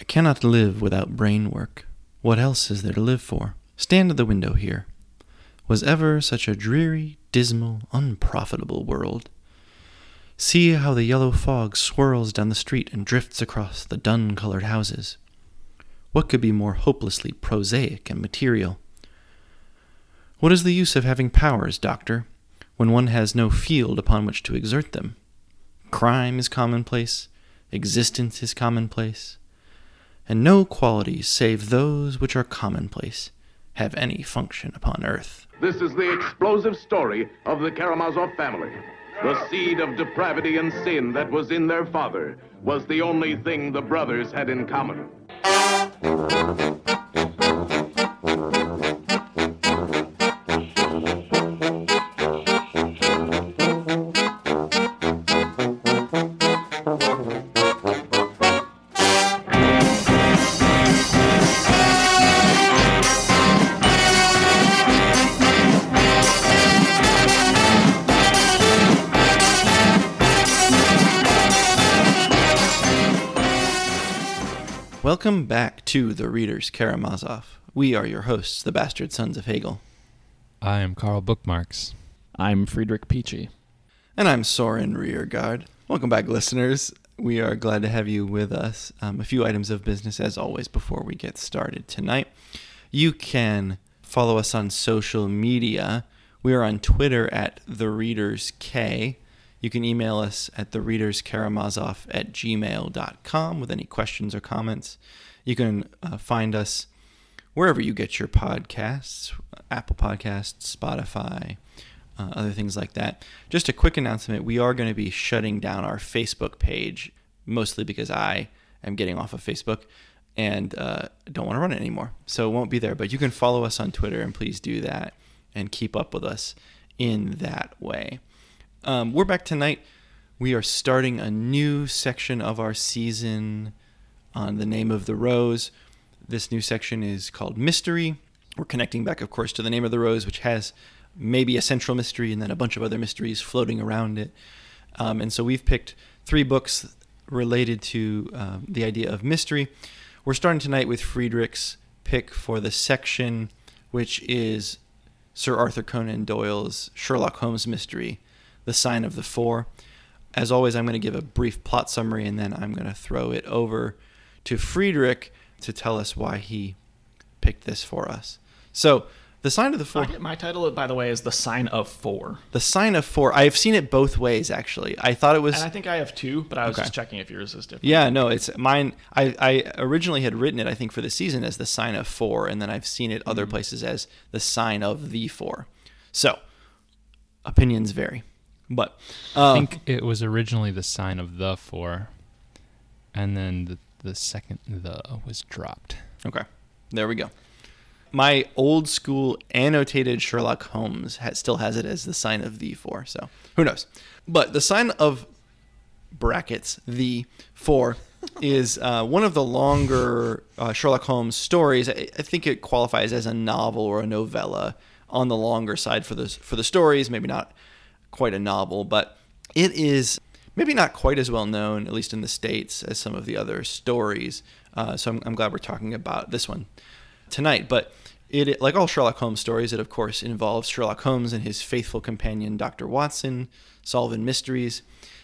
I cannot live without brain work. What else is there to live for? Stand at the window here. Was ever such a dreary, dismal, unprofitable world? See how the yellow fog swirls down the street and drifts across the dun colored houses. What could be more hopelessly prosaic and material? What is the use of having powers, doctor, when one has no field upon which to exert them? Crime is commonplace, existence is commonplace, and no qualities save those which are commonplace have any function upon earth. This is the explosive story of the Karamazov family. The seed of depravity and sin that was in their father was the only thing the brothers had in common. To The Reader's Karamazov. We are your hosts, the Bastard Sons of Hegel. I am Karl Bookmarks. I'm Friedrich Peachy. And I'm Soren Rearguard. Welcome back, listeners. We are glad to have you with us. Um, a few items of business, as always, before we get started tonight. You can follow us on social media. We are on Twitter at The Readers K. You can email us at thereaderskaramazov at gmail.com with any questions or comments. You can uh, find us wherever you get your podcasts Apple Podcasts, Spotify, uh, other things like that. Just a quick announcement we are going to be shutting down our Facebook page, mostly because I am getting off of Facebook and uh, don't want to run it anymore. So it won't be there. But you can follow us on Twitter and please do that and keep up with us in that way. Um, we're back tonight. We are starting a new section of our season on the name of the rose. This new section is called Mystery. We're connecting back, of course, to the name of the rose, which has maybe a central mystery and then a bunch of other mysteries floating around it. Um, and so we've picked three books related to um, the idea of mystery. We're starting tonight with Friedrich's pick for the section, which is Sir Arthur Conan Doyle's Sherlock Holmes mystery the sign of the four. As always, I'm going to give a brief plot summary and then I'm going to throw it over to Friedrich to tell us why he picked this for us. So, the sign of the four. My, my title, by the way, is the sign of four. The sign of four. I've seen it both ways, actually. I thought it was. And I think I have two, but I was Okay. just checking if yours is different. Yeah, no, it's mine. I, I originally had written it, I think, for the season as the sign of four, and then I've seen it other mm-hmm. places as the sign of the four. So, opinions vary. But uh, I think it was originally the sign of the four, and then the, the second the was dropped. Okay, there we go. My old school annotated Sherlock Holmes ha still has it as the sign of the four, so who knows? But the sign of brackets the four is uh, one of the longer uh, Sherlock Holmes stories. I, I think it qualifies as a novel or a novella on the longer side for the for the stories. Maybe not quite a novel, but it is maybe not quite as well known, at least in the states, as some of the other stories. Uh, so I'm, I'm glad we're talking about this one tonight. But it, like all Sherlock Holmes stories, it of course involves Sherlock Holmes and his faithful companion, Dr. Watson, solving mysteries.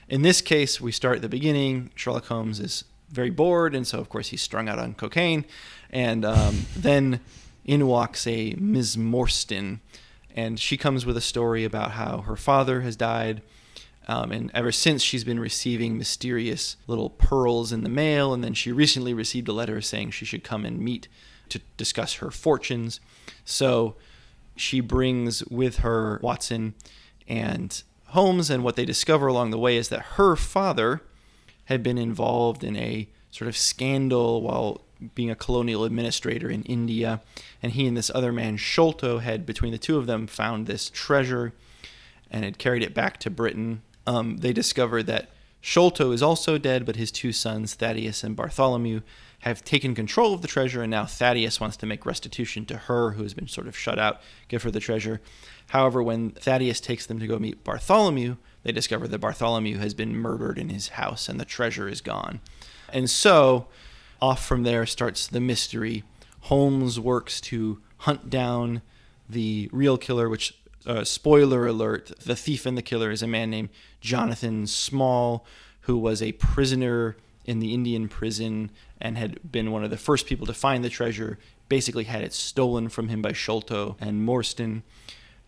In this case, we start at the beginning. Sherlock Holmes is very bored, and so of course he's strung out on cocaine. And um, then in walks a Ms. Morstan, and she comes with a story about how her father has died. Um, and ever since, she's been receiving mysterious little pearls in the mail. And then she recently received a letter saying she should come and meet to discuss her fortunes. So she brings with her Watson and Holmes. And what they discover along the way is that her father had been involved in a sort of scandal while being a colonial administrator in India. And he and this other man, Sholto, had, between the two of them, found this treasure and had carried it back to Britain. Um, they discovered that Sholto is also dead, but his two sons, Thaddeus and Bartholomew, have taken control of the treasure, and now Thaddeus wants to make restitution to her, who has been sort of shut out, give her the treasure. However, when Thaddeus takes them to go meet Bartholomew, they discover that Bartholomew has been murdered in his house and the treasure is gone. And so, off from there starts the mystery. Holmes works to hunt down the real killer, which, uh, spoiler alert, the thief and the killer is a man named Jonathan Small, who was a prisoner in the Indian prison and had been one of the first people to find the treasure, basically had it stolen from him by Sholto and Morstan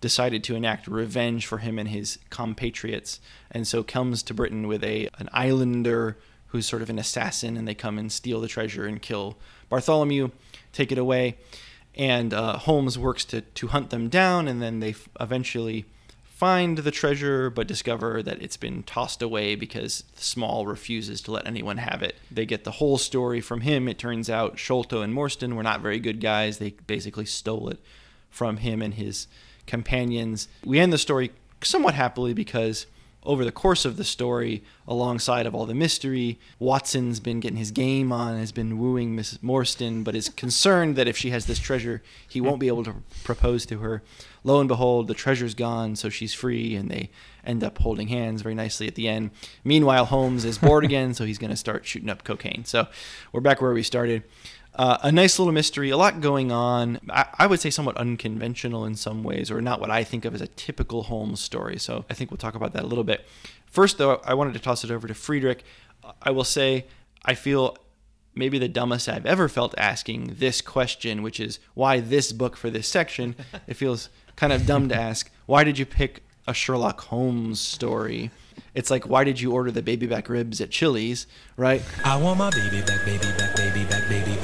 decided to enact revenge for him and his compatriots, and so comes to Britain with a an islander who's sort of an assassin, and they come and steal the treasure and kill Bartholomew, take it away, and uh, Holmes works to to hunt them down, and then they f- eventually find the treasure but discover that it's been tossed away because Small refuses to let anyone have it. They get the whole story from him. It turns out Sholto and Morstan were not very good guys. They basically stole it from him and his companions. We end the story somewhat happily because over the course of the story, alongside of all the mystery, Watson's been getting his game on, has been wooing Miss Morstan, but is concerned that if she has this treasure, he won't be able to propose to her. Lo and behold, the treasure's gone, so she's free, and they end up holding hands very nicely at the end. Meanwhile, Holmes is bored again, so he's going to start shooting up cocaine. So we're back where we started. Uh, a nice little mystery, a lot going on. I, I, would say somewhat unconventional in some ways, or not what I think of as a typical Holmes story. So I think we'll talk about that a little bit. First, though, I wanted to toss it over to Friedrich. I will say I feel maybe the dumbest I've ever felt asking this question, which is why this book for this section. it feels kind of dumb to ask. Why did you pick a Sherlock Holmes story? It's like, why did you order the baby back ribs at Chili's, right? I want my baby back, baby back, baby back, baby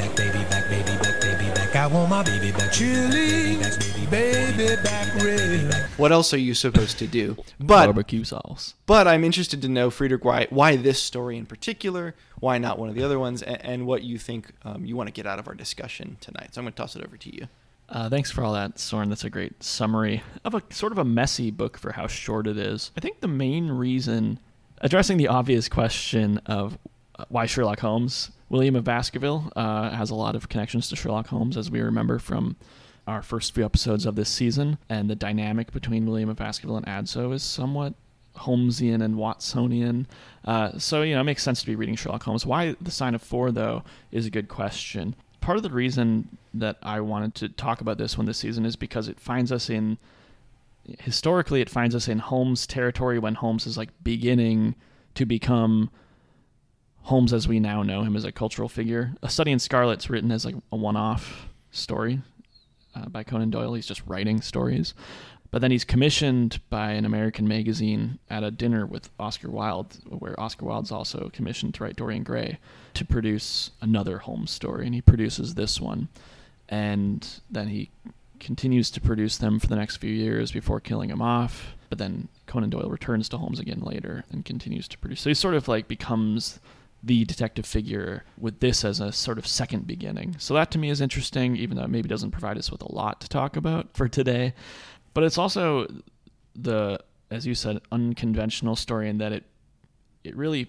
want my baby back, Chili's, baby back ribs. What else are you supposed to do? But Barbecue sauce. but I'm interested to know, Friedrich, why why this story in particular? Why not one of the other ones? And, and what you think um, you want to get out of our discussion tonight. So I'm going to toss it over to you. Uh, thanks for all that, Soren. That's a great summary of a sort of a messy book for how short it is. I think the main reason, addressing the obvious question of uh, why Sherlock Holmes, William of Baskerville uh, has a lot of connections to Sherlock Holmes, as we remember from our first few episodes of this season, and the dynamic between William of Baskerville and Adso is somewhat Holmesian and Watsonian. Uh, so, you know, it makes sense to be reading Sherlock Holmes. Why the sign of four, though, is a good question part of the reason that I wanted to talk about this one this season is because it finds us in historically it finds us in Holmes territory when Holmes is like beginning to become Holmes as we now know him as a cultural figure. A Study in Scarlet's written as like a one-off story uh, by Conan Doyle. He's just writing stories. But then he's commissioned by an American magazine at a dinner with Oscar Wilde, where Oscar Wilde's also commissioned to write Dorian Gray, to produce another Holmes story. And he produces this one. And then he continues to produce them for the next few years before killing him off. But then Conan Doyle returns to Holmes again later and continues to produce. So he sort of like becomes the detective figure with this as a sort of second beginning. So that to me is interesting, even though it maybe doesn't provide us with a lot to talk about for today. But it's also the, as you said, unconventional story in that it it really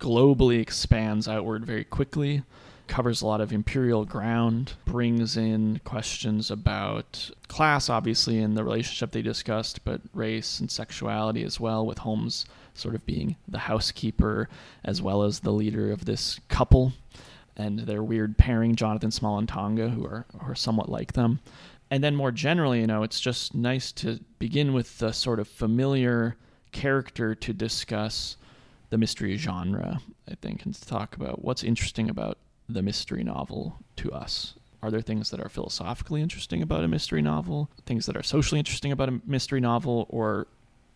globally expands outward very quickly, covers a lot of imperial ground, brings in questions about class, obviously, in the relationship they discussed, but race and sexuality as well, with Holmes sort of being the housekeeper as well as the leader of this couple and their weird pairing, Jonathan Small and Tonga, who are, are somewhat like them. And then more generally, you know, it's just nice to begin with the sort of familiar character to discuss the mystery genre, I think, and to talk about what's interesting about the mystery novel to us. Are there things that are philosophically interesting about a mystery novel, things that are socially interesting about a mystery novel, or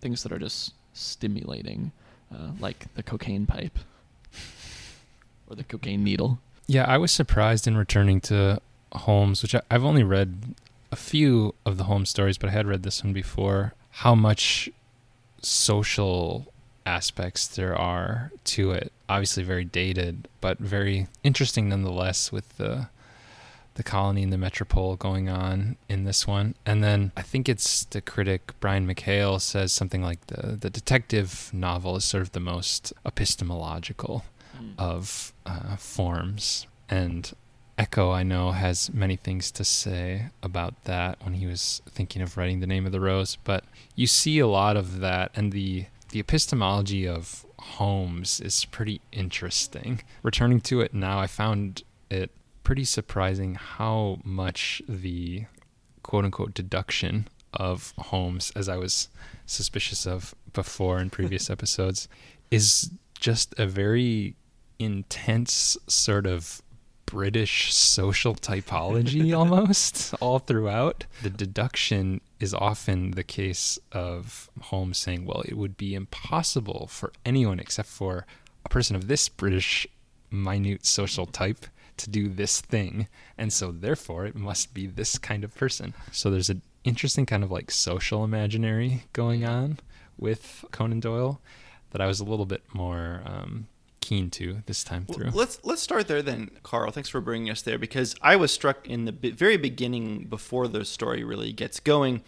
things that are just stimulating, uh, like the cocaine pipe or the cocaine needle? Yeah, I was surprised in returning to Holmes, which I, have only read a few of the Holmes stories, but I had read this one before. How much social aspects there are to it. Obviously, very dated, but very interesting nonetheless. With the the colony and the metropole going on in this one, and then I think it's the critic Brian McHale says something like the the detective novel is sort of the most epistemological mm. of uh, forms, and Eco, I know, has many things to say about that when he was thinking of writing The Name of the Rose. But you see a lot of that, and the the epistemology of Holmes is pretty interesting. Returning to it now, I found it pretty surprising how much the quote unquote deduction of Holmes, as I was suspicious of before in previous episodes, is just a very intense sort of British social typology almost all throughout. The deduction is often the case of Holmes saying, well, it would be impossible for anyone except for a person of this British minute social type to do this thing. And so therefore it must be this kind of person. So there's an interesting kind of like social imaginary going on with Conan Doyle that I was a little bit more um, keen to this time Well, through. let's let's start there then, Karl. Thanks for bringing us there because I was struck in the very beginning before the story really gets going.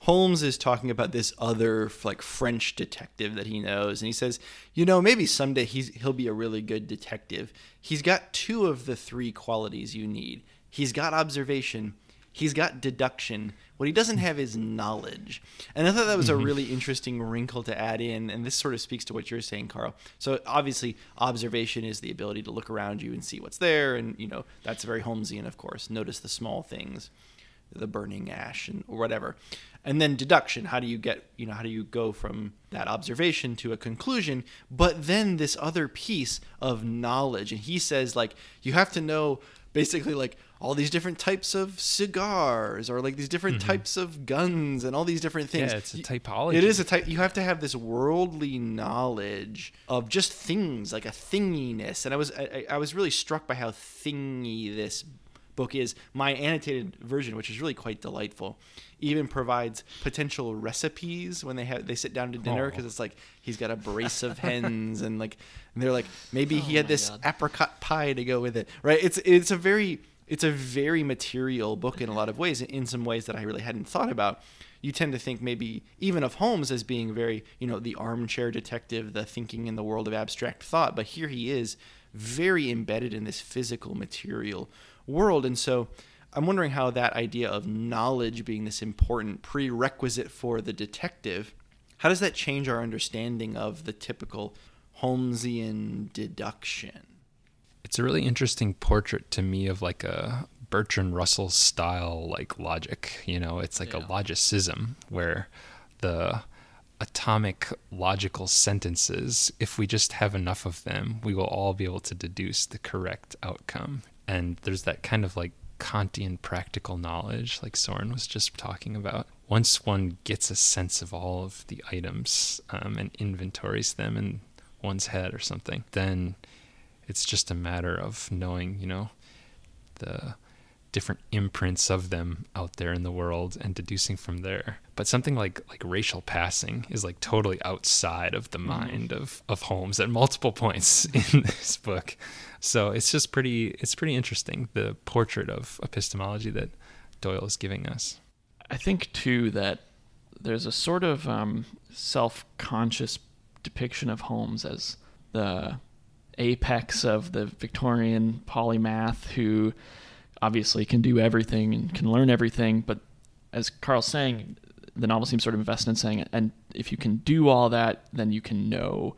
Holmes is talking about this other like French detective that he knows, and he says, you know, maybe someday he's he'll be a really good detective. He's got two of the three qualities you need. He's got observation. He's got deduction. What he doesn't have is knowledge. And I thought that was a mm-hmm. really interesting wrinkle to add in. And this sort of speaks to what you're saying, Karl. So obviously, observation is the ability to look around you and see what's there. And, you know, that's very Holmesian, of course. Notice the small things, the burning ash and or whatever. And then deduction. How do you get, you know, how do you go from that observation to a conclusion? But then this other piece of knowledge. And he says, like, you have to know basically like all these different types of cigars or like these different mm-hmm. types of guns and all these different things. Yeah, it's a typology. It is a type. You have to have this worldly knowledge of just things, like a thinginess. And I was I, I- I was really struck by how thingy this book is. My annotated version, which is really quite delightful, even provides potential recipes when they have they sit down to dinner Oh. because it's like he's got a brace of hens and like and they're like maybe he Oh had this God. apricot pie to go with it, right? It's it's a very it's a very material book in a lot of ways, in some ways that I really hadn't thought about. You tend to think maybe even of Holmes as being very, you know, the armchair detective, the thinking in the world of abstract thought, but here he is very embedded in this physical material world. And so I'm wondering how that idea of knowledge being this important prerequisite for the detective, how does that change our understanding of the typical Holmesian deduction? It's a really interesting portrait to me of like a Bertrand Russell style like logic. You know, it's like a logicism where the atomic logical sentences, if we just have enough of them, we will all be able to deduce the correct outcome. And there's that kind of like Kantian practical knowledge, like Soren was just talking about. Once one gets a sense of all of the items um, and inventories them in one's head or something, then it's just a matter of knowing, you know, the different imprints of them out there in the world and deducing from there. But something like like racial passing is like totally outside of the mind of of Holmes at multiple points in this book. So it's just pretty it's pretty interesting the portrait of epistemology that Doyle is giving us. I think too that there's a sort of um, self-conscious depiction of Holmes as the apex of the Victorian polymath who obviously can do everything and can learn everything. But as Karl's saying, the novel seems sort of invested in saying, and if you can do all that, then you can know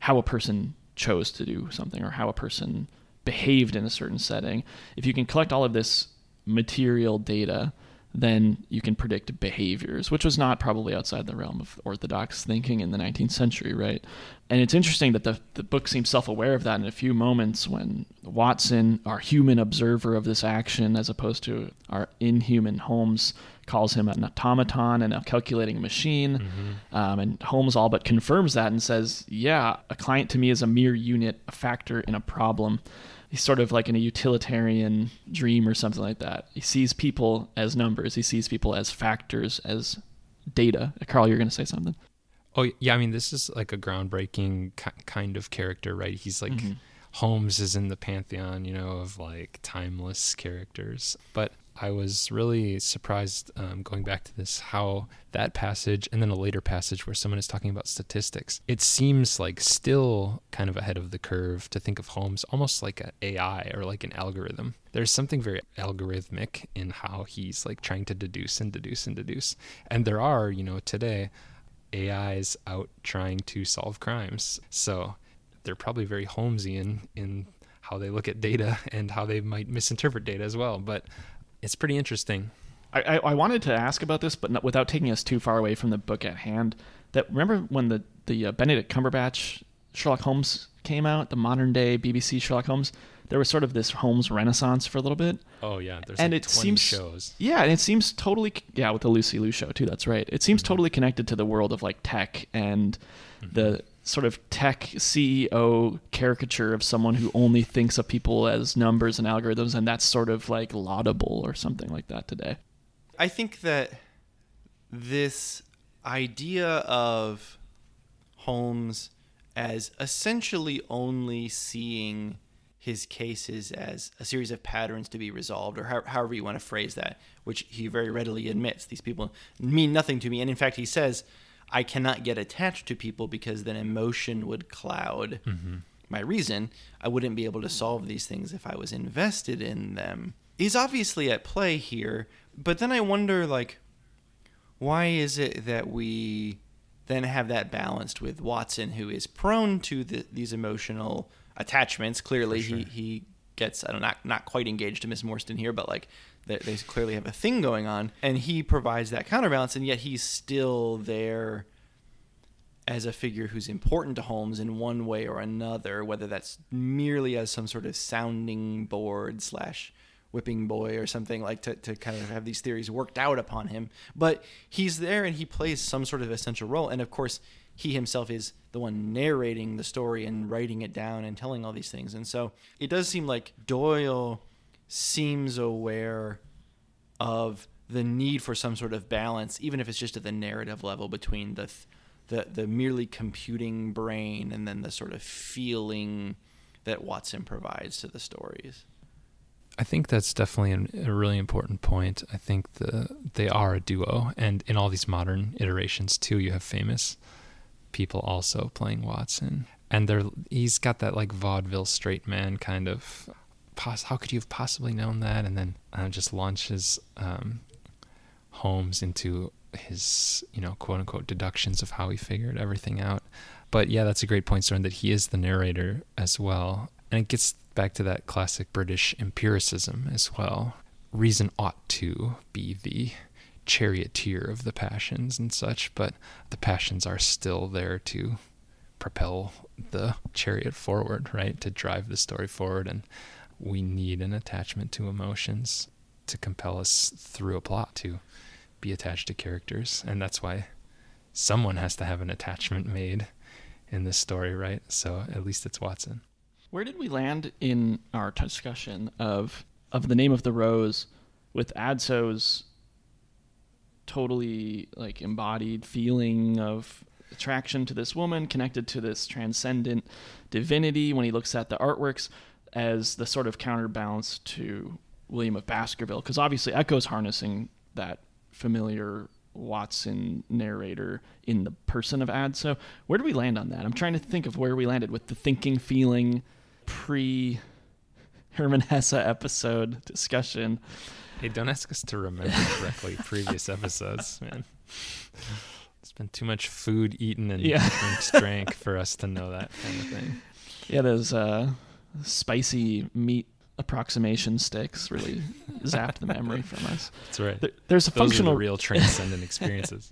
how a person chose to do something or how a person behaved in a certain setting. If you can collect all of this material data, then you can predict behaviors, which was not probably outside the realm of orthodox thinking in the 19th century, right? And it's interesting that the, the book seems self aware of that in a few moments when Watson, our human observer of this action, as opposed to our inhuman Holmes, calls him an automaton and a calculating machine. Um, and Holmes all but confirms that and says, Yeah, a client to me is a mere unit, a factor in a problem he's sort of like in a utilitarian dream or something like that. He sees people as numbers. He sees people as factors, as data. Karl, you're going to say something. Oh yeah, I mean this is like a groundbreaking kind of character, right? He's like mm-hmm. Holmes is in the pantheon, you know, of like timeless characters. But I was really surprised um, going back to this how that passage and then a later passage where someone is talking about statistics. It seems like still kind of ahead of the curve to think of Holmes almost like an AI or like an algorithm. There's something very algorithmic in how he's like trying to deduce and deduce and deduce. And there are, you know, today AIs out trying to solve crimes. So they're probably very Holmesian in how they look at data and how they might misinterpret data as well. But it's pretty interesting. I, I, I wanted to ask about this, but not, without taking us too far away from the book at hand. That remember when the the uh, Benedict Cumberbatch Sherlock Holmes came out, the modern day BBC Sherlock Holmes. There was sort of this Holmes renaissance for a little bit. Oh yeah, there's and like it 20 seems shows. Yeah, and it seems totally yeah with the Lucy Liu show too. That's right. It seems totally connected to the world of like tech and the sort of tech CEO caricature of someone who only thinks of people as numbers and algorithms, and that's sort of like laudable or something like that today. I think that this idea of Holmes as essentially only seeing his cases as a series of patterns to be resolved, or how, however you want to phrase that, which he very readily admits these people mean nothing to me. And in fact, he says, I cannot get attached to people because then emotion would cloud mm-hmm. my reason. I wouldn't be able to solve these things if I was invested in them. Is obviously at play here, but then I wonder, like, why is it that we then have that balanced with Watson, who is prone to the, these emotional attachments? Clearly, he, he gets I don't not not quite engaged to Miss Morstan here, but like they, they clearly have a thing going on, and he provides that counterbalance, and yet he's still there as a figure who's important to Holmes in one way or another, whether that's merely as some sort of sounding board slash whipping boy or something like to, to kind of have these theories worked out upon him. But he's there and he plays some sort of essential role. And of course, he himself is the one narrating the story and writing it down and telling all these things. And so it does seem like Doyle seems aware of the need for some sort of balance, even if it's just at the narrative level between the the the merely computing brain and then the sort of feeling that Watson provides to the stories. I think that's definitely an, a really important point. I think the they are a duo, and in all these modern iterations too, you have famous people also playing Watson, and they're he's got that like vaudeville straight man kind of. How could you have possibly known that? And then uh, just launches um, Holmes into his you know quote unquote deductions of how he figured everything out. But yeah, that's a great point, Soren, that he is the narrator as well. And it gets back to that classic British empiricism as well. Reason ought to be the charioteer of the passions and such, but the passions are still there to propel the chariot forward, right? To drive the story forward. And we need an attachment to emotions to compel us through a plot to be attached to characters. And that's why someone has to have an attachment made in this story, right? So at least it's Watson. Where did we land in our discussion of of the name of the rose with Adso's totally like embodied feeling of attraction to this woman connected to this transcendent divinity when he looks at the artworks as the sort of counterbalance to William of Baskerville because obviously Eco's harnessing that familiar Watson narrator in the person of Adso, Where do we land on that? I'm trying to think of where we landed with the thinking, feeling, pre Herman Hesse episode discussion. Hey, don't ask us to remember correctly previous episodes, man. It's been too much food eaten and Yeah. drinks drank for us to know that kind of thing. Yeah, those uh, spicy meat approximation sticks really zapped the memory from us. That's right. There, there's a Those functional real transcendent experiences.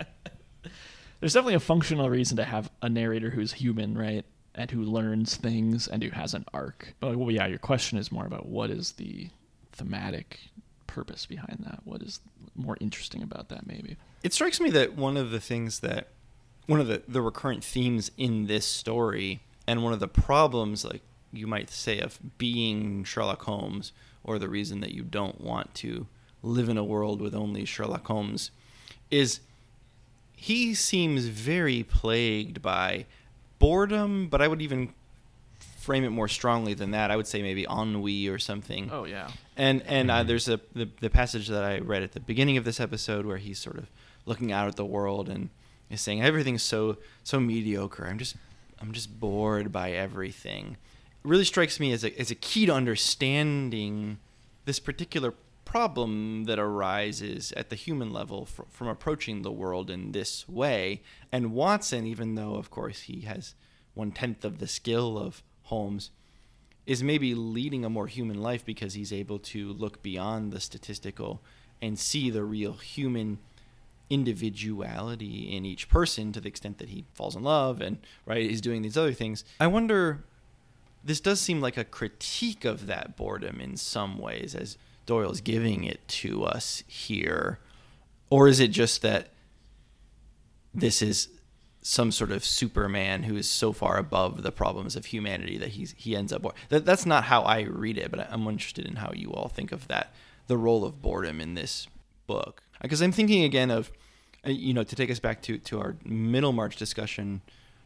there's definitely a functional reason to have a narrator who's human, right? And who learns things and who has an arc. But well, yeah, your question is more about what is the thematic purpose behind that? What is more interesting about that, maybe? It strikes me that one of the things that one of the, the recurrent themes in this story and one of the problems like you might say of being Sherlock Holmes or the reason that you don't want to live in a world with only Sherlock Holmes is he seems very plagued by boredom, but I would even frame it more strongly than that. I would say maybe ennui or something. Oh yeah. And and uh, there's a the, the passage that I read at the beginning of this episode where he's sort of looking out at the world and is saying everything's so so mediocre. I'm just I'm just bored by everything. It really strikes me as a as a key to understanding this particular problem that arises at the human level fr- from approaching the world in this way. And Watson, even though of course he has one tenth of the skill of Holmes, is maybe leading a more human life because he's able to look beyond the statistical and see the real human individuality in each person to the extent that he falls in love and right he's doing these other things. I wonder this does seem like a critique of that boredom in some ways as doyle's giving it to us here. Or is it just that this is some sort of Superman who is so far above the problems of humanity that he's he ends up bored. That that's not how I read it, but I'm interested in how you all think of that the role of boredom in this book because I'm thinking again of uh, you know to take us back to to our Middlemarch discussion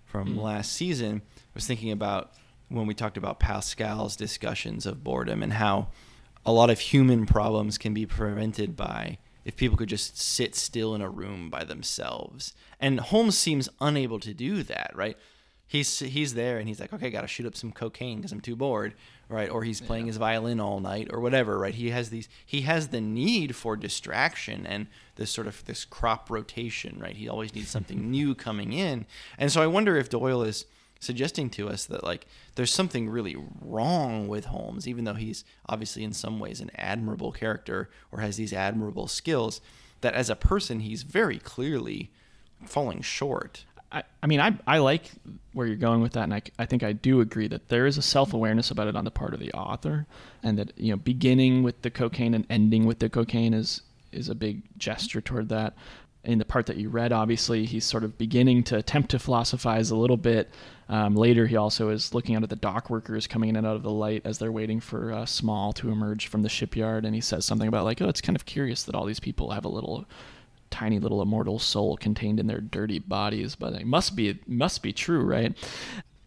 from Mm. last season. I was thinking about when we talked about Pascal's discussions of boredom and how a lot of human problems can be prevented by if people could just sit still in a room by themselves. And Holmes seems unable to do that, right? He's he's there and he's like, okay, got to shoot up some cocaine because I'm too bored, right? Or he's playing his violin all night or whatever, right? He has these he has the need for distraction and this sort of this crop rotation, right? He always needs something new coming in. And so I wonder if Doyle is suggesting to us that like there's something really wrong with Holmes, even though he's obviously in some ways an admirable character or has these admirable skills, that as a person he's very clearly falling short. I, I mean, I, I like where you're going with that, and I, I think I do agree that there is a self awareness about it on the part of the author, and that you know, beginning with the cocaine and ending with the cocaine is is a big gesture toward that. In the part that you read, obviously, he's sort of beginning to attempt to philosophize a little bit. Um, later, he also is looking out at the dock workers coming in and out of the light as they're waiting for uh, Small to emerge from the shipyard, and he says something about like, "Oh, it's kind of curious that all these people have a little tiny little immortal soul contained in their dirty bodies, but it must be it must be true, right?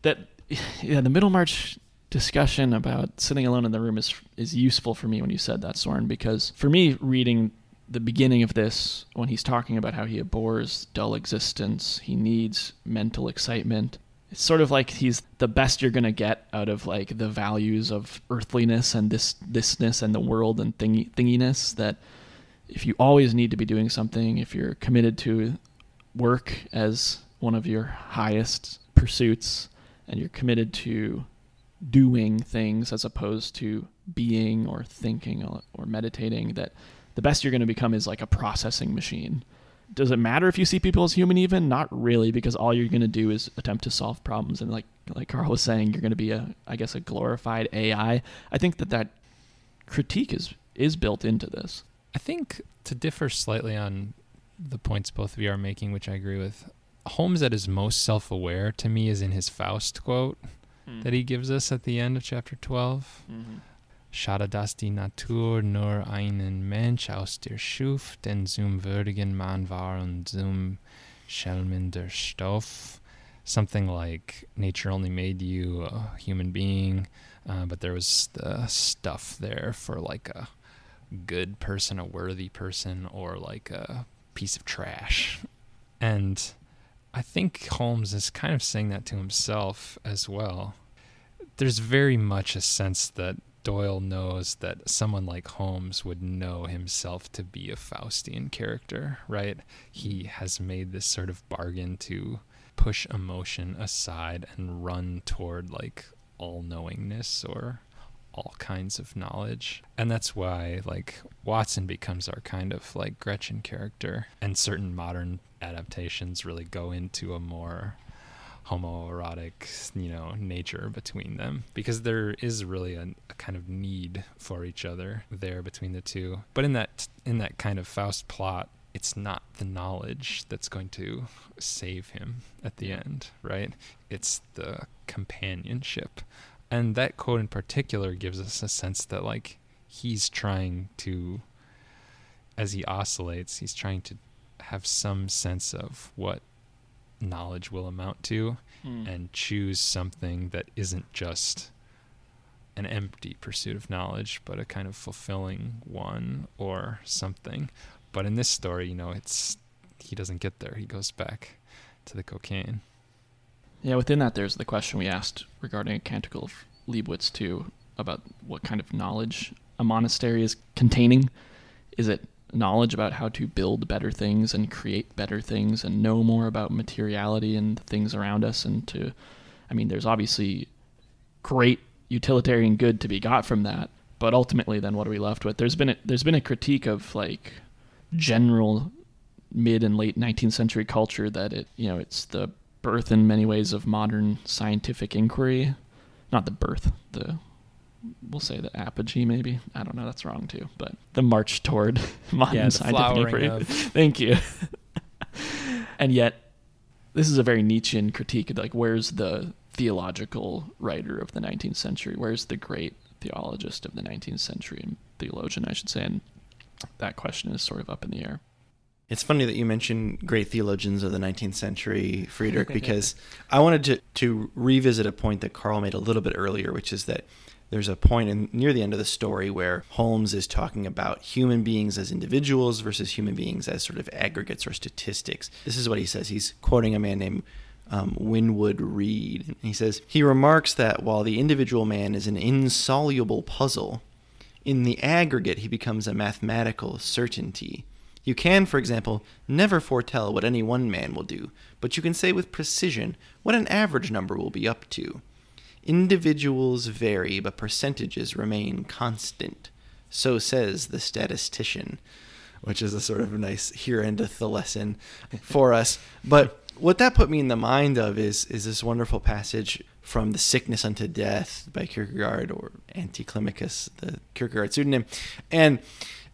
That yeah, the Middlemarch discussion about sitting alone in the room is is useful for me when you said that, Soren, because for me reading the beginning of this when he's talking about how he abhors dull existence, he needs mental excitement. It's sort of like he's the best you're gonna get out of like the values of earthliness and this thisness and the world and thingy thinginess that if you always need to be doing something, if you're committed to work as one of your highest pursuits, and you're committed to doing things as opposed to being or thinking or, or meditating, that the best you're going to become is like a processing machine. Does it matter if you see people as human? Even not really, because all you're going to do is attempt to solve problems. And like like Karl was saying, you're going to be a I guess a glorified AI. I think that that critique is is built into this. I think to differ slightly on the points both of you are making, which I agree with, Holmes at his most self aware to me is in his Faust quote hmm. that he gives us at the end of chapter 12. Mm-hmm. Schade, dass die Natur nur einen Mensch aus der Schuf, den zum würdigen Mann war und zum Stoff. Something like nature only made you a human being, uh, but there was the stuff there for like a good person, a worthy person, or like a piece of trash. And I think Holmes is kind of saying that to himself as well. There's very much a sense that Doyle knows that someone like Holmes would know himself to be a Faustian character, right? He hmm. has made this sort of bargain to push emotion aside and run toward like all knowingness or all kinds of knowledge. And that's why like Watson becomes our kind of like Gretchen character and certain modern adaptations really go into a more homoerotic, you know, nature between them because there is really a, a kind of need for each other there between the two. But in that in that kind of Faust plot, it's not the knowledge that's going to save him at the end, right? It's the companionship. And that quote in particular gives us a sense that like he's trying to as he oscillates, he's trying to have some sense of what knowledge will amount to hmm. and choose something that isn't just an empty pursuit of knowledge, but a kind of fulfilling one or something. But in this story, you know, it's he doesn't get there. He goes back to the cocaine. Yeah, within that, there's the question we asked regarding a Canticle of Leibowitz too about what kind of knowledge a monastery is containing. Is it knowledge about how to build better things and create better things and know more about materiality and the things around us and to, I mean, there's obviously great utilitarian good to be got from that. But ultimately, then what are we left with? There's been a, there's been a critique of like general mid and late 19th century culture that it you know it's the birth in many ways of modern scientific inquiry, not the birth, the we'll say the apogee maybe. I don't know, that's wrong too, but the march toward modern Yeah, scientific inquiry. of- Thank you. and yet, this is a very Nietzschean critique. of, Like, where's the theological writer of the 19th century? Where's the great theologist of the 19th century and theologian, I should say? And that question is sort of up in the air. It's funny that you mention great theologians of the 19th century, Friedrich, because I wanted to, to revisit a point that Karl made a little bit earlier, which is that there's a point in, near the end of the story where Holmes is talking about human beings as individuals versus human beings as sort of aggregates or statistics. This is what he says. He's quoting a man named um, Winwood Reade. He says, He remarks that while the individual man is an insoluble puzzle, in the aggregate he becomes a mathematical certainty. You can, for example, never foretell what any one man will do, but you can say with precision what an average number will be up to. Individuals vary, but percentages remain constant. So says the statistician, which is a sort of nice here endeth the lesson for us. But what that put me in the mind of is is this wonderful passage from The Sickness Unto Death by Kierkegaard or Anti-Climacus, the Kierkegaard pseudonym. And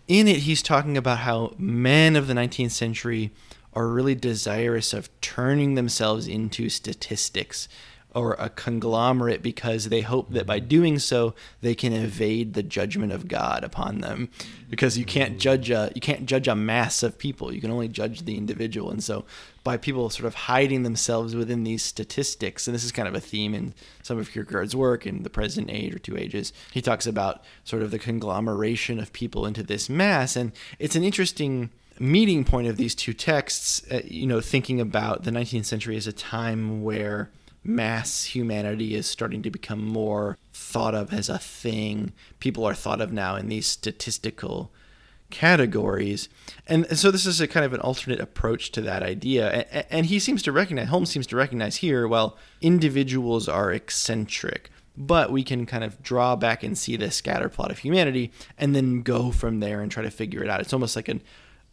in it he's talking about how men of the 19th century are really desirous of turning themselves into statistics or a conglomerate because they hope that by doing so they can evade the judgment of God upon them. Because you can't judge a you can't judge a mass of people. You can only judge the individual. And so by people sort of hiding themselves within these statistics and this is kind of a theme in some of Kierkegaard's work in the present age or two ages he talks about sort of the conglomeration of people into this mass. And it's an interesting meeting point of these two texts uh, you know thinking about the 19th century as a time where mass humanity is starting to become more thought of as a thing. People are thought of now in these statistical categories. And so this is a kind of an alternate approach to that idea. And, he seems to recognize, Holmes seems to recognize here, well, individuals are eccentric. But we can kind of draw back and see the scatter plot of humanity and then go from there and try to figure it out. It's almost like an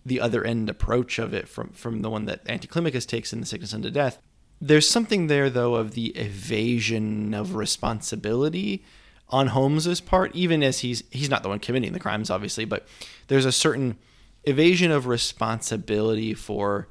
the other end approach of it from, from the one that Anti-Climacus takes in The Sickness Unto Death. There's something there, though, of the evasion of responsibility on Holmes's part, even as he's he's not the one committing the crimes, obviously, but there's a certain evasion of responsibility for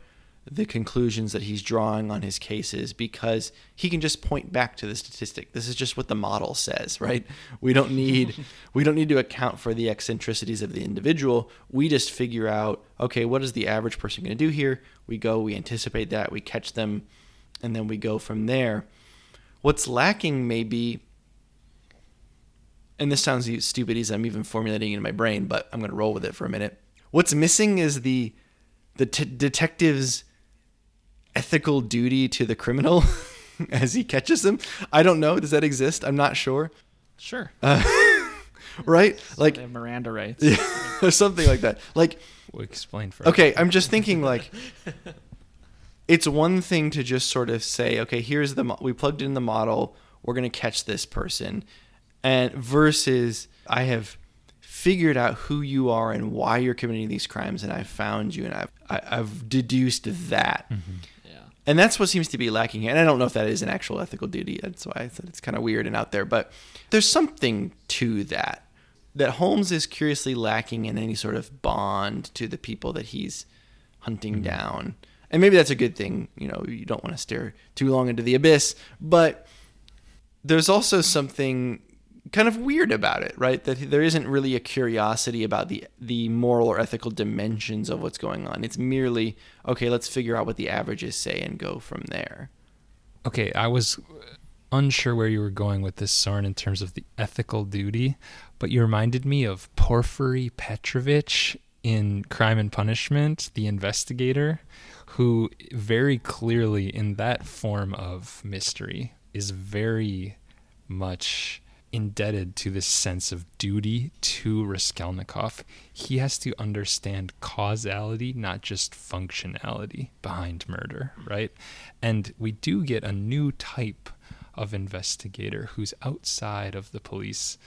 the conclusions that he's drawing on his cases because he can just point back to the statistic. This is just what the model says, right? We don't need we don't need to account for the eccentricities of the individual. We just figure out, okay, what is the average person going to do here? We go, we anticipate that, we catch them, and then we go from there. What's lacking maybe and this sounds stupid as I'm even formulating it in my brain, but I'm going to roll with it for a minute. What's missing is the the t- detective's ethical duty to the criminal as he catches them. I don't know. Does that exist? I'm not sure. Sure. Uh, right? Like Miranda rights. Yeah, or something like that. Like We'll explain for okay, I'm just thinking like it's one thing to just sort of say, okay, here's the mo- we plugged in the model, we're going to catch this person, and versus I have figured out who you are and why you're committing these crimes, and I've found you, and I've I, I've deduced that. Mm-hmm. Yeah. And that's what seems to be lacking here. And I don't know if that is an actual ethical duty. That's why I said it's kind of weird and out there. But there's something to that. That Holmes is curiously lacking in any sort of bond to the people that he's hunting mm-hmm. down. And maybe that's a good thing. You know, you don't want to stare too long into the abyss. But there's also something kind of weird about it, right? That there isn't really a curiosity about the the moral or ethical dimensions of what's going on. It's merely okay. Let's figure out what the averages say and go from there. Okay, I was unsure where you were going with this, Soren, in terms of the ethical duty, but you reminded me of Porfiry Petrovich in Crime and Punishment, the investigator, who very clearly, in that form of mystery, is very much indebted to this sense of duty to Raskolnikov. He has to understand causality, not just functionality behind murder, right? And we do get a new type of investigator who's outside of the police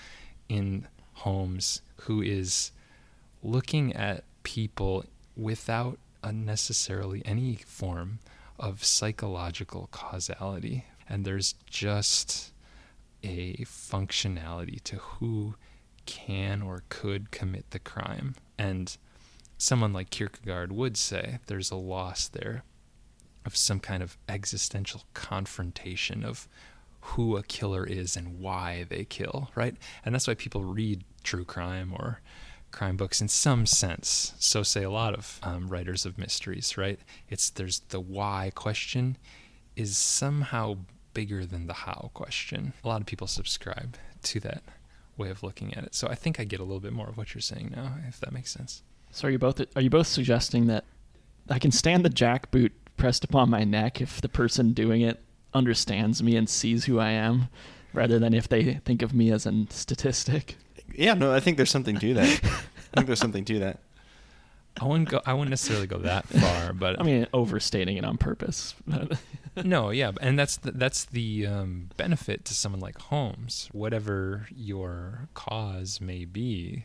in Holmes, who is looking at people without unnecessarily any form of psychological causality. And there's just a functionality to who can or could commit the crime. And someone like Kierkegaard would say there's a loss there of some kind of existential confrontation of who a killer is and why they kill, right? And that's why people read true crime or crime books in some sense. So say a lot of um, writers of mysteries, right? It's there's the why question is somehow bigger than the how question. A lot of people subscribe to that way of looking at it. So I think I get a little bit more of what you're saying now, if that makes sense. So are you both are you both suggesting that I can stand the jackboot pressed upon my neck if the person doing it understands me and sees who I am, rather than if they think of me as a statistic? Yeah, no, I think there's something to that. I think there's something to that. I wouldn't go. I wouldn't necessarily go that far, but I mean, overstating it on purpose. no, yeah, and that's the, that's the um, benefit to someone like Holmes. Whatever your cause may be,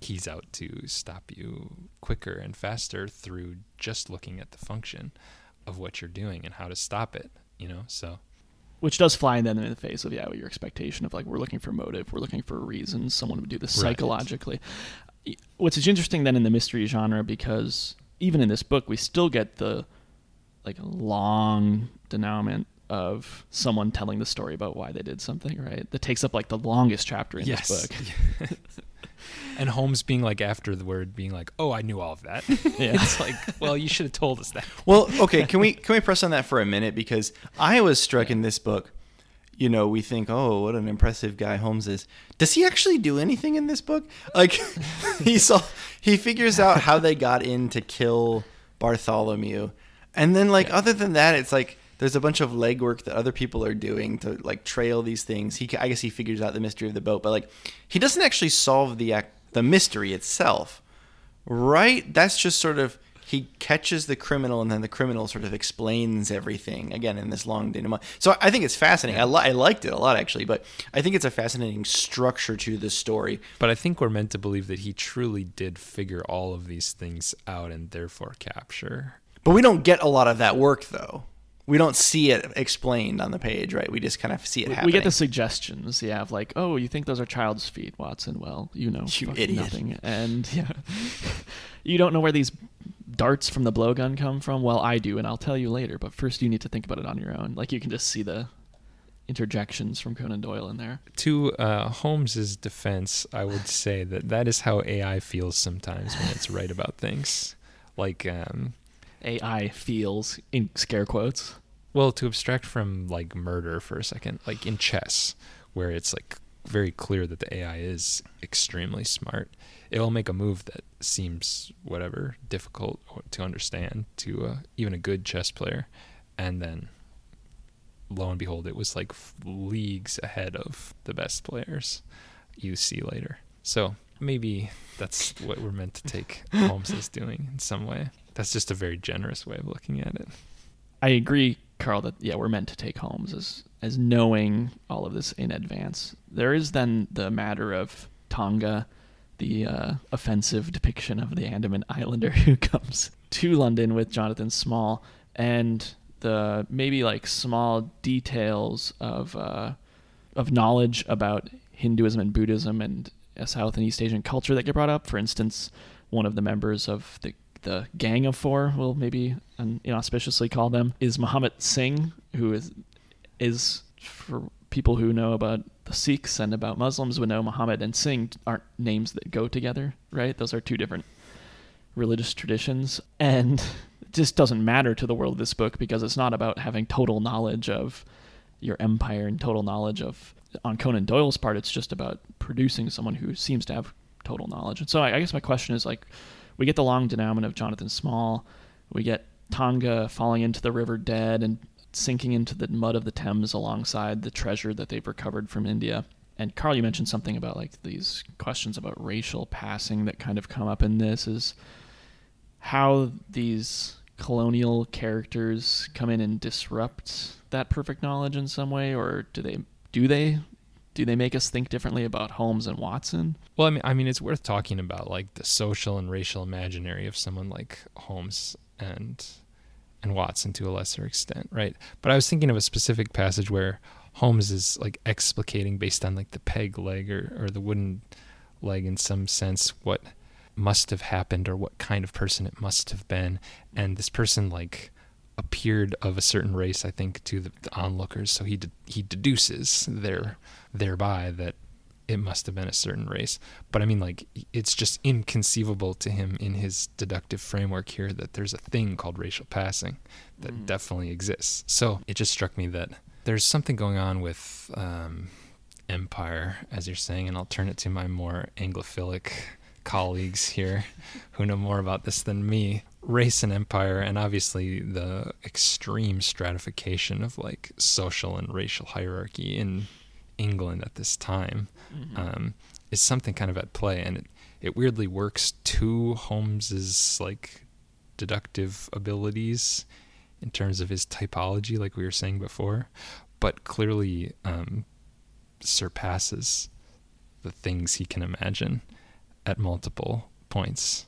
he's out to stop you quicker and faster through just looking at the function of what you're doing and how to stop it. You know, so which does fly then in the face of yeah your expectation of like we're looking for motive we're looking for reasons someone would do this Right. psychologically what's interesting then in the mystery genre because even in this book we still get the like long denouement of someone telling the story about why they did something right that takes up like the longest chapter in yes. this book and Holmes being like after the word, being like, "Oh, I knew all of that." Yeah. it's like, well, you should have told us that. Well, okay, can we can we press on that for a minute because I was struck in this book. You know, we think, oh, what an impressive guy Holmes is. Does he actually do anything in this book? Like, he saw he figures out how they got in to kill Bartholomew, and then like other than that, it's like there's a bunch of legwork that other people are doing to like trail these things. He, I guess, he figures out the mystery of the boat, but like he doesn't actually solve the act, the mystery itself right? That's just sort of he catches the criminal and then the criminal sort of explains everything again in this long denouement. So I think it's fascinating. I, li- I liked it a lot actually, but I think it's a fascinating structure to the story. But I think we're meant to believe that he truly did figure all of these things out and therefore capture. But we don't get a lot of that work though. We don't see it explained on the page, right? We just kind of see it we, happening. we get the suggestions yeah of like oh you think those are child's feet watson well you know You idiot. nothing and yeah you don't know where these darts from the blowgun come from well i do and i'll tell you later but first you need to think about it on your own like you can just see the interjections from conan doyle in there To uh, Holmes's defense, I would say that that is how AI feels sometimes when it's right about things. Like, um, ai feels in scare quotes well, to abstract from like murder for a second, like in chess, where it's like very clear that the AI is extremely smart, it'll make a move that seems whatever difficult to understand to uh, even a good chess player, and then lo and behold, it was like leagues ahead of the best players you see later. So maybe that's what we're meant to take Holmes is doing in some way. That's just a very generous way of looking at it. I agree, Karl, that yeah, we're meant to take Holmes as as knowing all of this in advance. There is then the matter of Tonga, the uh, offensive depiction of the Andaman Islander who comes to London with Jonathan Small, and the maybe like small details of uh, of knowledge about Hinduism and Buddhism and South and East Asian culture that get brought up. For instance, one of the members of the the Gang of Four, we'll maybe inauspiciously call them, is Muhammad Singh, who is is for people who know about the Sikhs and about Muslims would know Muhammad and Singh aren't names that go together, right? Those are two different religious traditions, and it just doesn't matter to the world of this book because it's not about having total knowledge of your empire and total knowledge of on Conan Doyle's part. It's just about producing someone who seems to have total knowledge. And so I, I guess my question is like, we get the long denouement of Jonathan Small, we get Tonga falling into the river dead and sinking into the mud of the Thames alongside the treasure that they've recovered from India. And Karl, you mentioned something about like these questions about racial passing that kind of come up in this is how these colonial characters come in and disrupt that perfect knowledge in some way, or do they do they do they make us think differently about Holmes and Watson? Well, I mean, I mean, it's worth talking about like the social and racial imaginary of someone like Holmes and and Watson to a lesser extent, right? But I was thinking of a specific passage where Holmes is like explicating based on like the peg leg or, or the wooden leg in some sense what must have happened or what kind of person it must have been, and this person like appeared of a certain race, I think, to the, the onlookers. So he de- he deduces there thereby that it must have been a certain race. But I mean, like, it's just inconceivable to him in his deductive framework here that there's a thing called racial passing that Mm. definitely exists. So it just struck me that there's something going on with um, empire, as you're saying, and I'll turn it to my more Anglophilic colleagues here who know more about this than me. Race and empire, and obviously the extreme stratification of like social and racial hierarchy in England at this time um, is something kind of at play, and it, it weirdly works to Holmes's like deductive abilities in terms of his typology, like we were saying before, but clearly um, surpasses the things he can imagine at multiple points.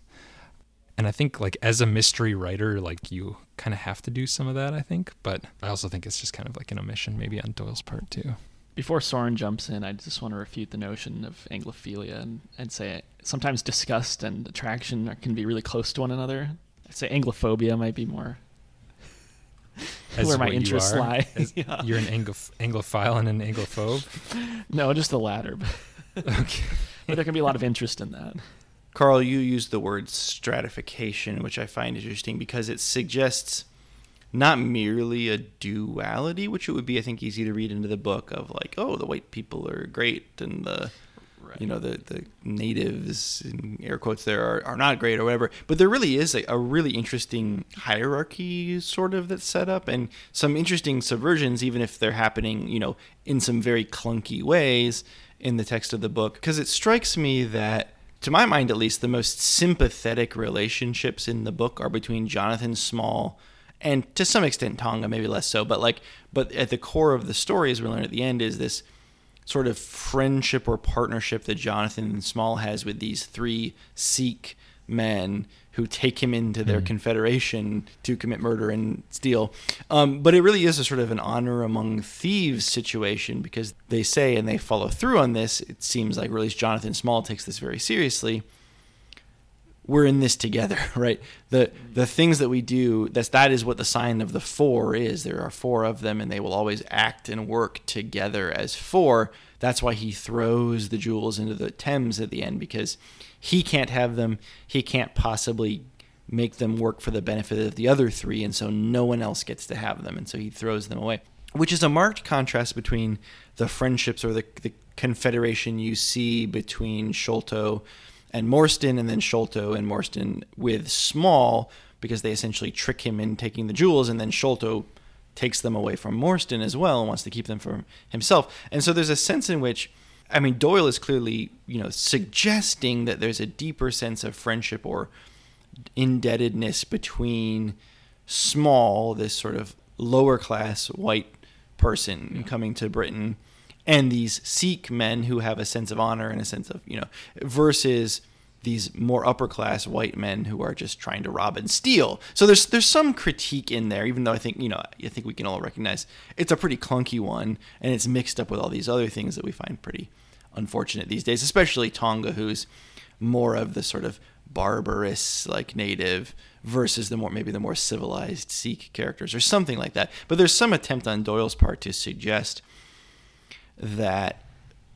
And I think like as a mystery writer, like you kind of have to do some of that, I think. But I also think it's just kind of like an omission maybe on Doyle's part too. Before Soren jumps in, I just want to refute the notion of Anglophilia and, and say sometimes disgust and attraction can be really close to one another. I'd say Anglophobia might be more As where my you interests are, lie. Yeah. You're an Anglo- Anglophile and an Anglophobe. No, just the latter. Okay. but there can be a lot of interest in that. Karl, you used the word stratification, which I find interesting because it suggests not merely a duality, which it would be, I think, easy to read into the book of like, oh, the white people are great and the you know the the natives in air quotes there are, are not great or whatever. But there really is a, a really interesting hierarchy sort of that's set up and some interesting subversions even if they're happening you know in some very clunky ways in the text of the book. Because it strikes me that to my mind at least the most sympathetic relationships in the book are between jonathan small and to some extent tonga maybe less so but like but at the core of the story as we learn at the end is this sort of friendship or partnership that Jonathan Small has with these three Sikh men who take him into their confederation to commit murder and steal. Um, but it really is a sort of an honor among thieves situation because they say and they follow through on this. It seems like, or at least Jonathan Small takes this very seriously we're in this together, right? The the things that we do, that's that is what the sign of the four is. There are four of them and they will always act and work together as four. That's why he throws the jewels into the Thames at the end because he can't have them. He can't possibly make them work for the benefit of the other three and so no one else gets to have them and so he throws them away. Which is a marked contrast between the friendships or the the confederation you see between Sholto and Morstan, and then Sholto and Morstan with Small, because they essentially trick him in taking the jewels, and then Sholto takes them away from Morstan as well and wants to keep them for himself. And so there's a sense in which, I mean, Doyle is clearly, you know, suggesting that there's a deeper sense of friendship or indebtedness between Small, this sort of lower class white person coming to Britain, and these Sikh men who have a sense of honor and a sense of, you know, versus these more upper class white men who are just trying to rob and steal. So there's there's some critique in there, even though I think you know I think we can all recognize it's a pretty clunky one, and it's mixed up with all these other things that we find pretty unfortunate these days, especially Tonga, who's more of the sort of barbarous like native versus the more maybe the more civilized Sikh characters or something like that. But there's some attempt on Doyle's part to suggest that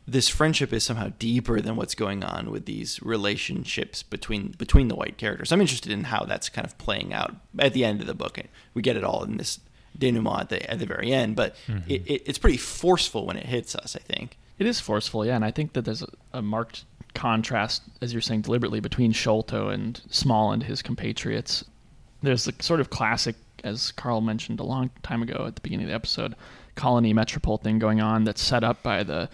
this friendship is somehow deeper than what's going on with these relationships between between the white characters. I'm interested in how that's kind of playing out at the end of the book. We get it all in this denouement at the at the very end, but mm-hmm. it, it, it's pretty forceful when it hits us. I think. It is forceful, yeah, and I think that there's a, a marked contrast, as you're saying deliberately, between Sholto and Small and his compatriots. There's the sort of classic, as Karl mentioned a long time ago at the beginning of the episode, colony metropole thing going on that's set up by the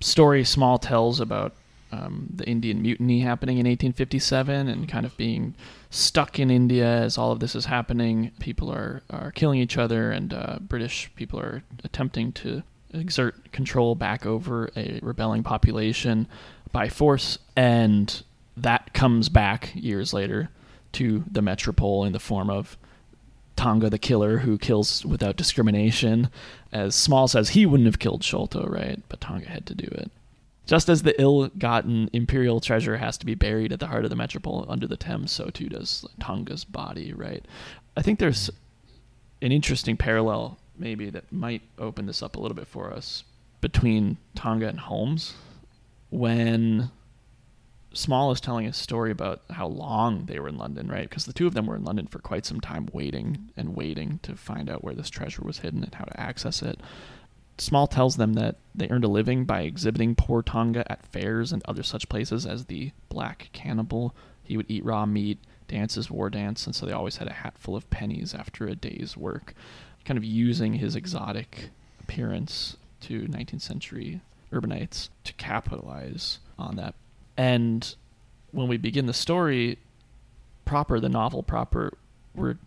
story Small tells about um, the Indian Mutiny happening in 1857 and kind of being stuck in India as all of this is happening. People are, are killing each other, and uh, British people are attempting to exert control back over a rebelling population by force. And that comes back years later to the metropole in the form of Tonga the killer who kills without discrimination. As Small says, he wouldn't have killed Sholto, right? But Tonga had to do it. Just as the ill-gotten imperial treasure has to be buried at the heart of the metropole under the Thames, so too does Tonga's body, right? I think there's an interesting parallel, maybe, that might open this up a little bit for us between Tonga and Holmes. When Small is telling a story about how long they were in London, right? Because the two of them were in London for quite some time, waiting and waiting to find out where this treasure was hidden and how to access it. Small tells them that they earned a living by exhibiting poor Tonga at fairs and other such places as the Black Cannibal. He would eat raw meat, dance his war dance, and so they always had a hat full of pennies after a day's work, kind of using his exotic appearance to 19th century urbanites to capitalize on that. And when we begin the story proper, the novel proper, we're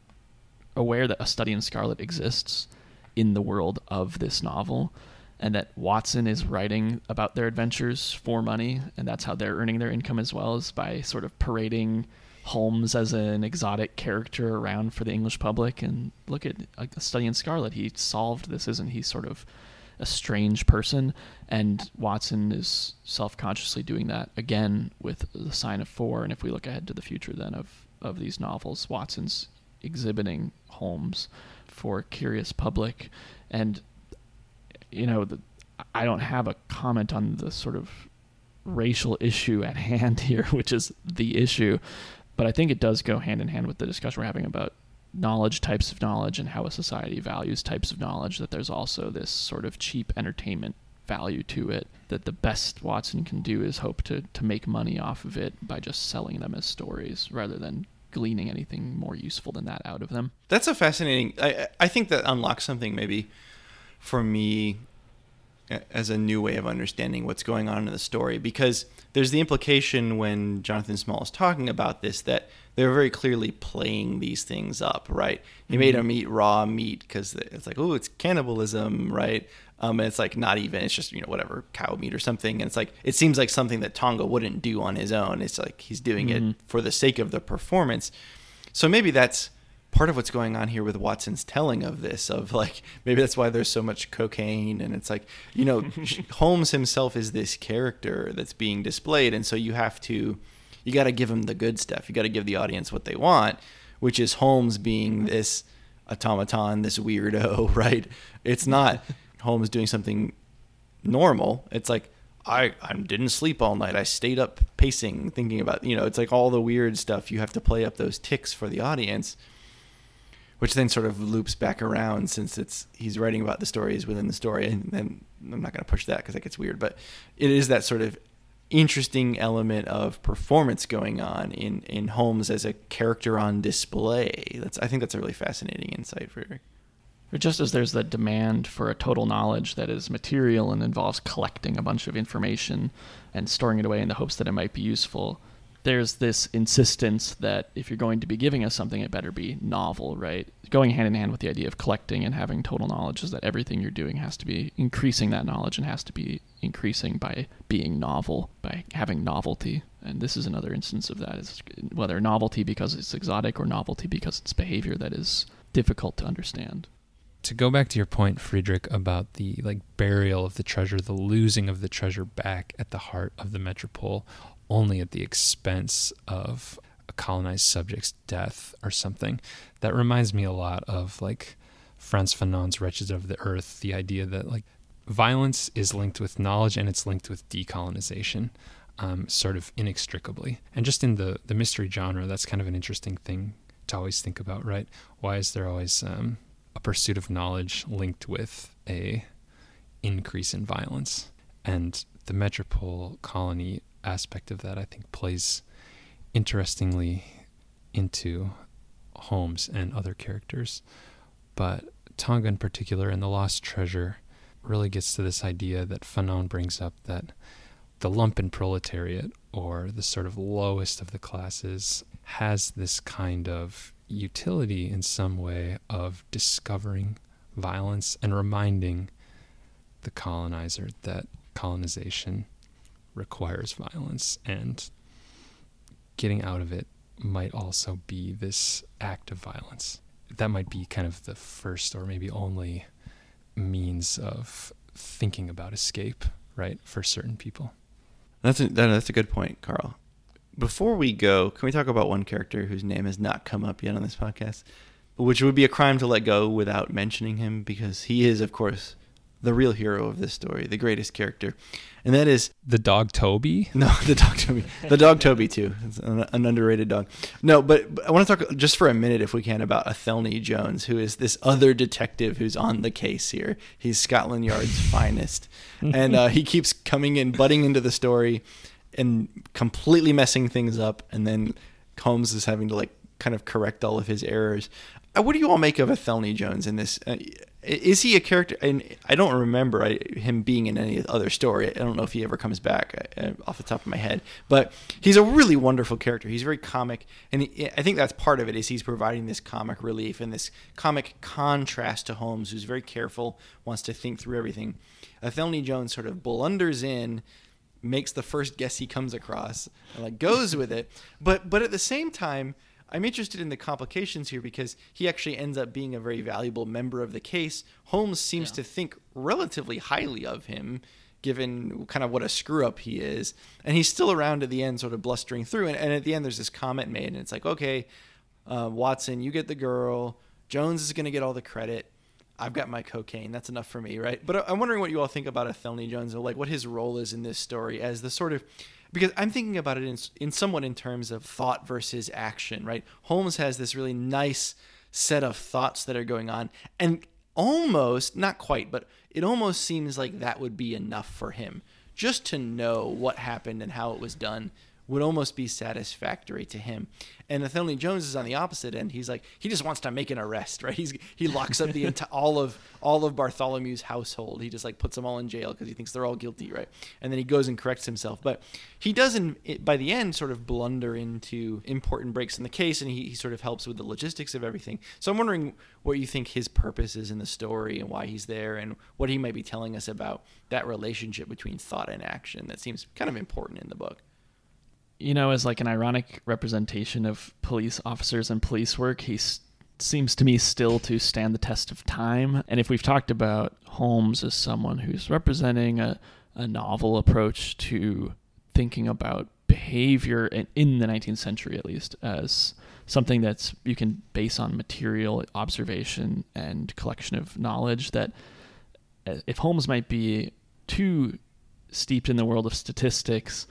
aware that a study in scarlet exists in the world of this novel and that Watson is writing about their adventures for money and that's how they're earning their income as well as by sort of parading Holmes as an exotic character around for the English public. And look at a study in scarlet. He solved this isn't he sort of a strange person and Watson is self-consciously doing that again with the sign of 4 and if we look ahead to the future then of of these novels Watson's exhibiting Holmes for a curious public and you know the, i don't have a comment on the sort of racial issue at hand here which is the issue but i think it does go hand in hand with the discussion we're having about knowledge types of knowledge and how a society values types of knowledge that there's also this sort of cheap entertainment value to it that the best watson can do is hope to, to make money off of it by just selling them as stories rather than gleaning anything more useful than that out of them. That's a fascinating. I I think that unlocks something maybe for me as a new way of understanding what's going on in the story because there's the implication when Jonathan Small is talking about this that they're very clearly playing these things up, right? He mm-hmm. made them eat raw meat because it's like, oh, it's cannibalism, right? Um, and it's like not even it's just you know whatever cow meat or something and it's like it seems like something that tonga wouldn't do on his own it's like he's doing mm-hmm. it for the sake of the performance so maybe that's part of what's going on here with watson's telling of this of like maybe that's why there's so much cocaine and it's like you know holmes himself is this character that's being displayed and so you have to you got to give him the good stuff you got to give the audience what they want which is holmes being this automaton this weirdo right it's not Holmes doing something normal. It's like I, I didn't sleep all night. I stayed up pacing, thinking about you know. It's like all the weird stuff. You have to play up those tics for the audience, which then sort of loops back around since it's he's writing about the stories within the story. And then I'm not going to push that because that gets weird. But it is that sort of interesting element of performance going on in in Holmes as a character on display. That's I think that's a really fascinating insight, Friedrich. Or just as there's that demand for a total knowledge that is material and involves collecting a bunch of information and storing it away in the hopes that it might be useful, there's this insistence that if you're going to be giving us something, it better be novel, right? Going hand in hand with the idea of collecting and having total knowledge is that everything you're doing has to be increasing that knowledge and has to be increasing by being novel, by having novelty. And this is another instance of that is whether novelty because it's exotic or novelty because it's behavior that is difficult to understand to go back to your point, Friedrich, about the like burial of the treasure, the losing of the treasure back at the heart of the metropole, only at the expense of a colonized subject's death or something. That reminds me a lot of like Frantz Fanon's Wretches of the Earth, the idea that like violence is linked with knowledge and it's linked with decolonization. Um, sort of inextricably. And just in the, the mystery genre, that's kind of an interesting thing to always think about, right? Why is there always um, a pursuit of knowledge linked with a increase in violence. And the metropole colony aspect of that, I think, plays interestingly into Holmes and other characters. But Tonga, in particular, and the Lost Treasure really gets to this idea that Fanon brings up that the lumpen proletariat or the sort of lowest of the classes has this kind of utility in some way of discovering violence and reminding the colonizer that colonization requires violence and getting out of it might also be this act of violence. That might be kind of the first or maybe only means of thinking about escape, right, for certain people. That's a, that's a good point, Karl. Before we go, can we talk about one character whose name has not come up yet on this podcast? Which would be a crime to let go without mentioning him because he is, of course, the real hero of this story, the greatest character. And that is The dog Toby? no, the dog Toby. The dog Toby too. It's an, an underrated dog. No, but, but I want to talk just for a minute, if we can, about Athelney Jones, who is this other detective who's on the case here. He's Scotland Yard's finest, and uh, he keeps coming in, butting into the story, and completely messing things up. And then Holmes is having to like kind of correct all of his errors. Uh, What do you all make of Athelney Jones in this? Uh, is he a character? And I don't remember I, him being in any other story. I don't know if he ever comes back uh, off the top of my head. But he's a really wonderful character. He's very comic, and he, I think that's part of it. Is he's providing this comic relief and this comic contrast to Holmes, who's very careful, wants to think through everything. Athelney Jones sort of blunders in makes the first guess he comes across and like goes with it but but at the same time i'm interested in the complications here because he actually ends up being a very valuable member of the case. Holmes seems to think relatively highly of him given kind of what a screw up he is. And he's still around at the end sort of blustering through. And, and at the end there's this comment made and it's like okay uh, watson you get the girl. Jones is going to get all the credit. I've got my cocaine. That's enough for me, right? But I'm wondering what you all think about Athelney Jones, or like what his role is in this story as the sort of because I'm thinking about it in, in somewhat in terms of thought versus action, right? Holmes has this really nice set of thoughts that are going on, and almost not quite, but it almost seems like that would be enough for him just to know what happened and how it was done would almost be satisfactory to him. And Athelney Jones is on the opposite end. He's like he just wants to make an arrest, right? He's he locks up the enti- all of all of Bartholomew's household. He just like puts them all in jail because he thinks they're all guilty, right? And then he goes and corrects himself. But he doesn't by the end sort of blunder into important breaks in the case, and he, he sort of helps with the logistics of everything. So I'm wondering what you think his purpose is in the story and why he's there, and what he might be telling us about that relationship between thought and action that seems kind of important in the book. You know, as like an ironic representation of police officers and police work, he s- seems to me still to stand the test of time. And if we've talked about Holmes as someone who's representing a, a novel approach to thinking about behavior in, in the 19th century, at least, as something that's you can base on material observation and collection of knowledge, that uh, if Holmes might be too steeped in the world of statistics,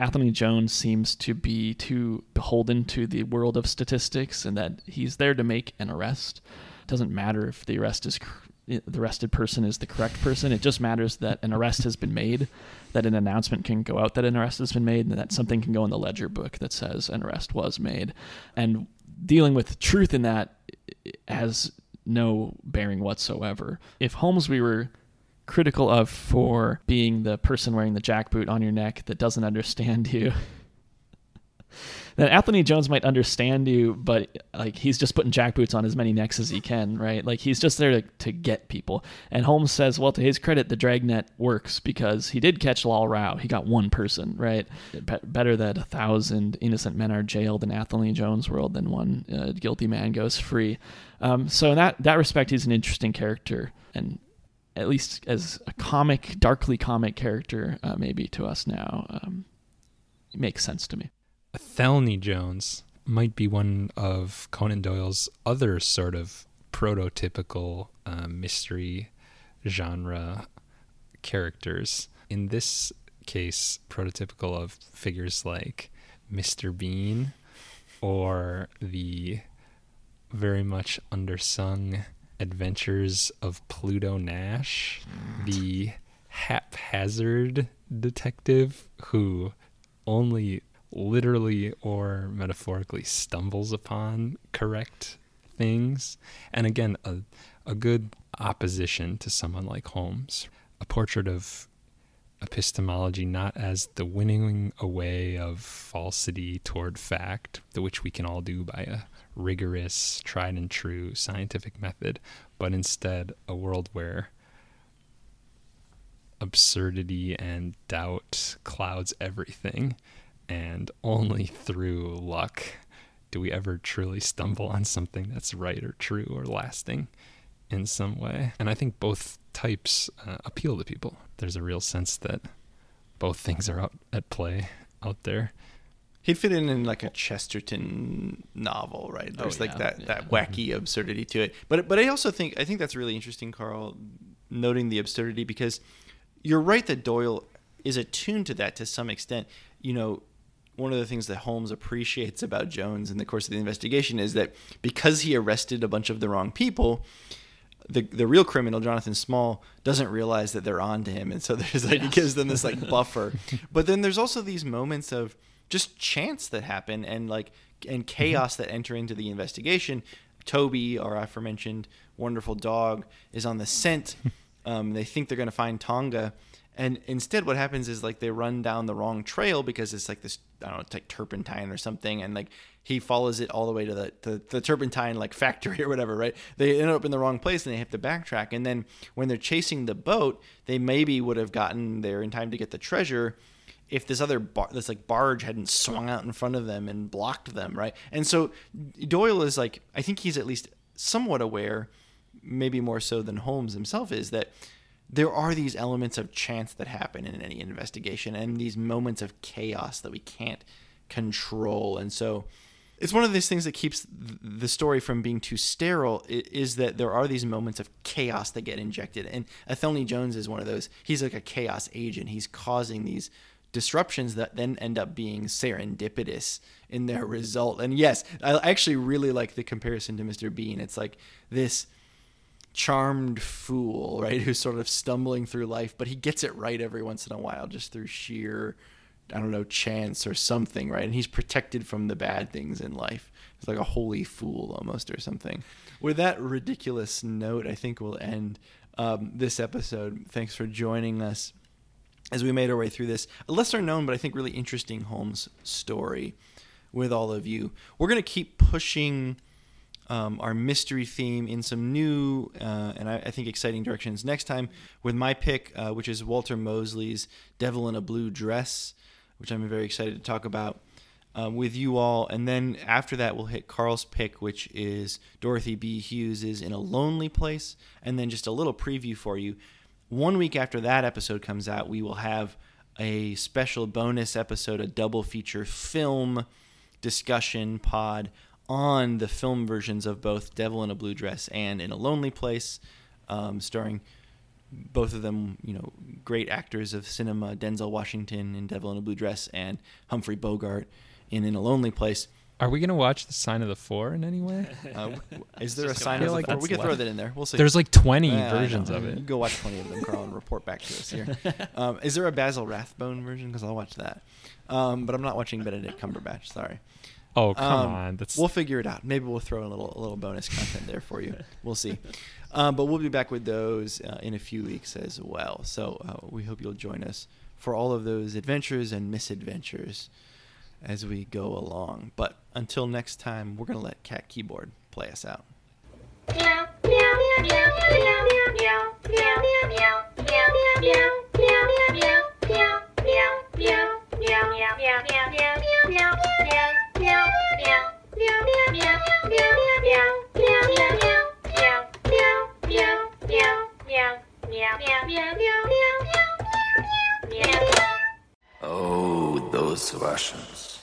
Athelney Jones seems to be too beholden to the world of statistics and that he's there to make an arrest. It doesn't matter if the arrest is the arrested person is the correct person. It just matters that an arrest has been made, that an announcement can go out that an arrest has been made, and that something can go in the ledger book that says an arrest was made. And dealing with truth in that has no bearing whatsoever. If Holmes we were critical of for being the person wearing the jackboot on your neck that doesn't understand you. then Athelney Jones might understand you, but like he's just putting jackboots on as many necks as he can, right? Like he's just there to, to get people. And Holmes says, well, to his credit, the dragnet works because he did catch Lal Rao. He got one person, right? Be- better that a thousand innocent men are jailed in Athelney Jones' world than one uh, guilty man goes free. Um, so in that that respect, he's an interesting character and at least as a comic, darkly comic character, uh, maybe to us now, um, it makes sense to me. Athelney Jones might be one of Conan Doyle's other sort of prototypical uh, mystery genre characters. In this case, prototypical of figures like Mr. Bean or the very much undersung adventures of Pluto Nash, the haphazard detective who only literally or metaphorically stumbles upon correct things. And again, a, a good opposition to someone like Holmes. A portrait of epistemology not as the winning away of falsity toward fact, the which we can all do by a rigorous, tried and true scientific method, but instead a world where absurdity and doubt clouds everything, and only through luck do we ever truly stumble on something that's right or true or lasting in some way. And I think both types uh, appeal to people. There's a real sense that both things are out at play out there. He'd fit in in like a Chesterton novel, right? There's oh, like yeah, that, yeah. that mm-hmm. wacky absurdity to it. But but I also think I think that's really interesting, Karl, noting the absurdity because you're right that Doyle is attuned to that to some extent. You know, one of the things that Holmes appreciates about Jones in the course of the investigation is that because he arrested a bunch of the wrong people, the the real criminal Jonathan Small doesn't realize that they're on to him, and so there's like he gives them this like buffer. But then there's also these moments of just chance that happen and like and chaos that enter into the investigation. Toby, our aforementioned wonderful dog, is on the scent. Um, they think they're going to find Tonga, and instead, what happens is like they run down the wrong trail because it's like this I don't know, it's like turpentine or something, and like he follows it all the way to the the, the turpentine like factory or whatever, right? They end up in the wrong place and they have to backtrack. And then when they're chasing the boat, they maybe would have gotten there in time to get the treasure if this other bar, this like barge hadn't swung out in front of them and blocked them, right? And so Doyle is like, I think he's at least somewhat aware, maybe more so than Holmes himself is that there are these elements of chance that happen in any investigation and these moments of chaos that we can't control. And so it's one of these things that keeps the story from being too sterile is that there are these moments of chaos that get injected. And Athelney Jones is one of those. He's like a chaos agent. He's causing these disruptions that then end up being serendipitous in their result. And yes, I actually really like the comparison to Mr. Bean. It's like this charmed fool, right, who's sort of stumbling through life, but he gets it right every once in a while just through sheer I don't know, chance or something, right? And he's protected from the bad things in life. He's like a holy fool almost or something. With that ridiculous note, I think we'll end um, this episode. Thanks for joining us as we made our way through this a lesser known but I think really interesting Holmes story with all of you. We're going to keep pushing um, our mystery theme in some new uh, and I, I think exciting directions next time with my pick, uh, which is Walter Mosley's Devil in a Blue Dress, which I'm very excited to talk about. Um, with you all, and then after that, we'll hit Karl's pick, which is Dorothy B. Hughes's "In a Lonely Place," and then just a little preview for you. One week after that episode comes out, we will have a special bonus episode, a double feature film discussion pod on the film versions of both Devil in a Blue Dress and In a Lonely Place, um, starring both of them, you know, great actors of cinema, Denzel Washington in Devil in a Blue Dress and Humphrey Bogart in In a Lonely Place. Are we gonna watch the Sign of the Four in any way? Uh, is there a sign gonna of the feel like four? that's We can throw that in there. We'll see. There's like 20 Yeah, I versions know. of You it. go watch 20 of them, Karl, and report back to us here. Um, is there a Basil Rathbone version? Because I'll watch that. Um, but I'm not watching Benedict Cumberbatch. Sorry. Oh come Um, on, that's We'll figure it out. Maybe we'll throw in a little a little bonus content there for you. We'll see. Um, but we'll be back with those uh, in a few weeks as well. So uh, we hope you'll join us for all of those adventures and misadventures as we go along. But until next time, we're gonna let Cat Keyboard play us out. Meow, meow, meow, meow, meow, meow, meow, meow, meow, meow, meow, meow, meow, meow, meow, Oh, those Russians.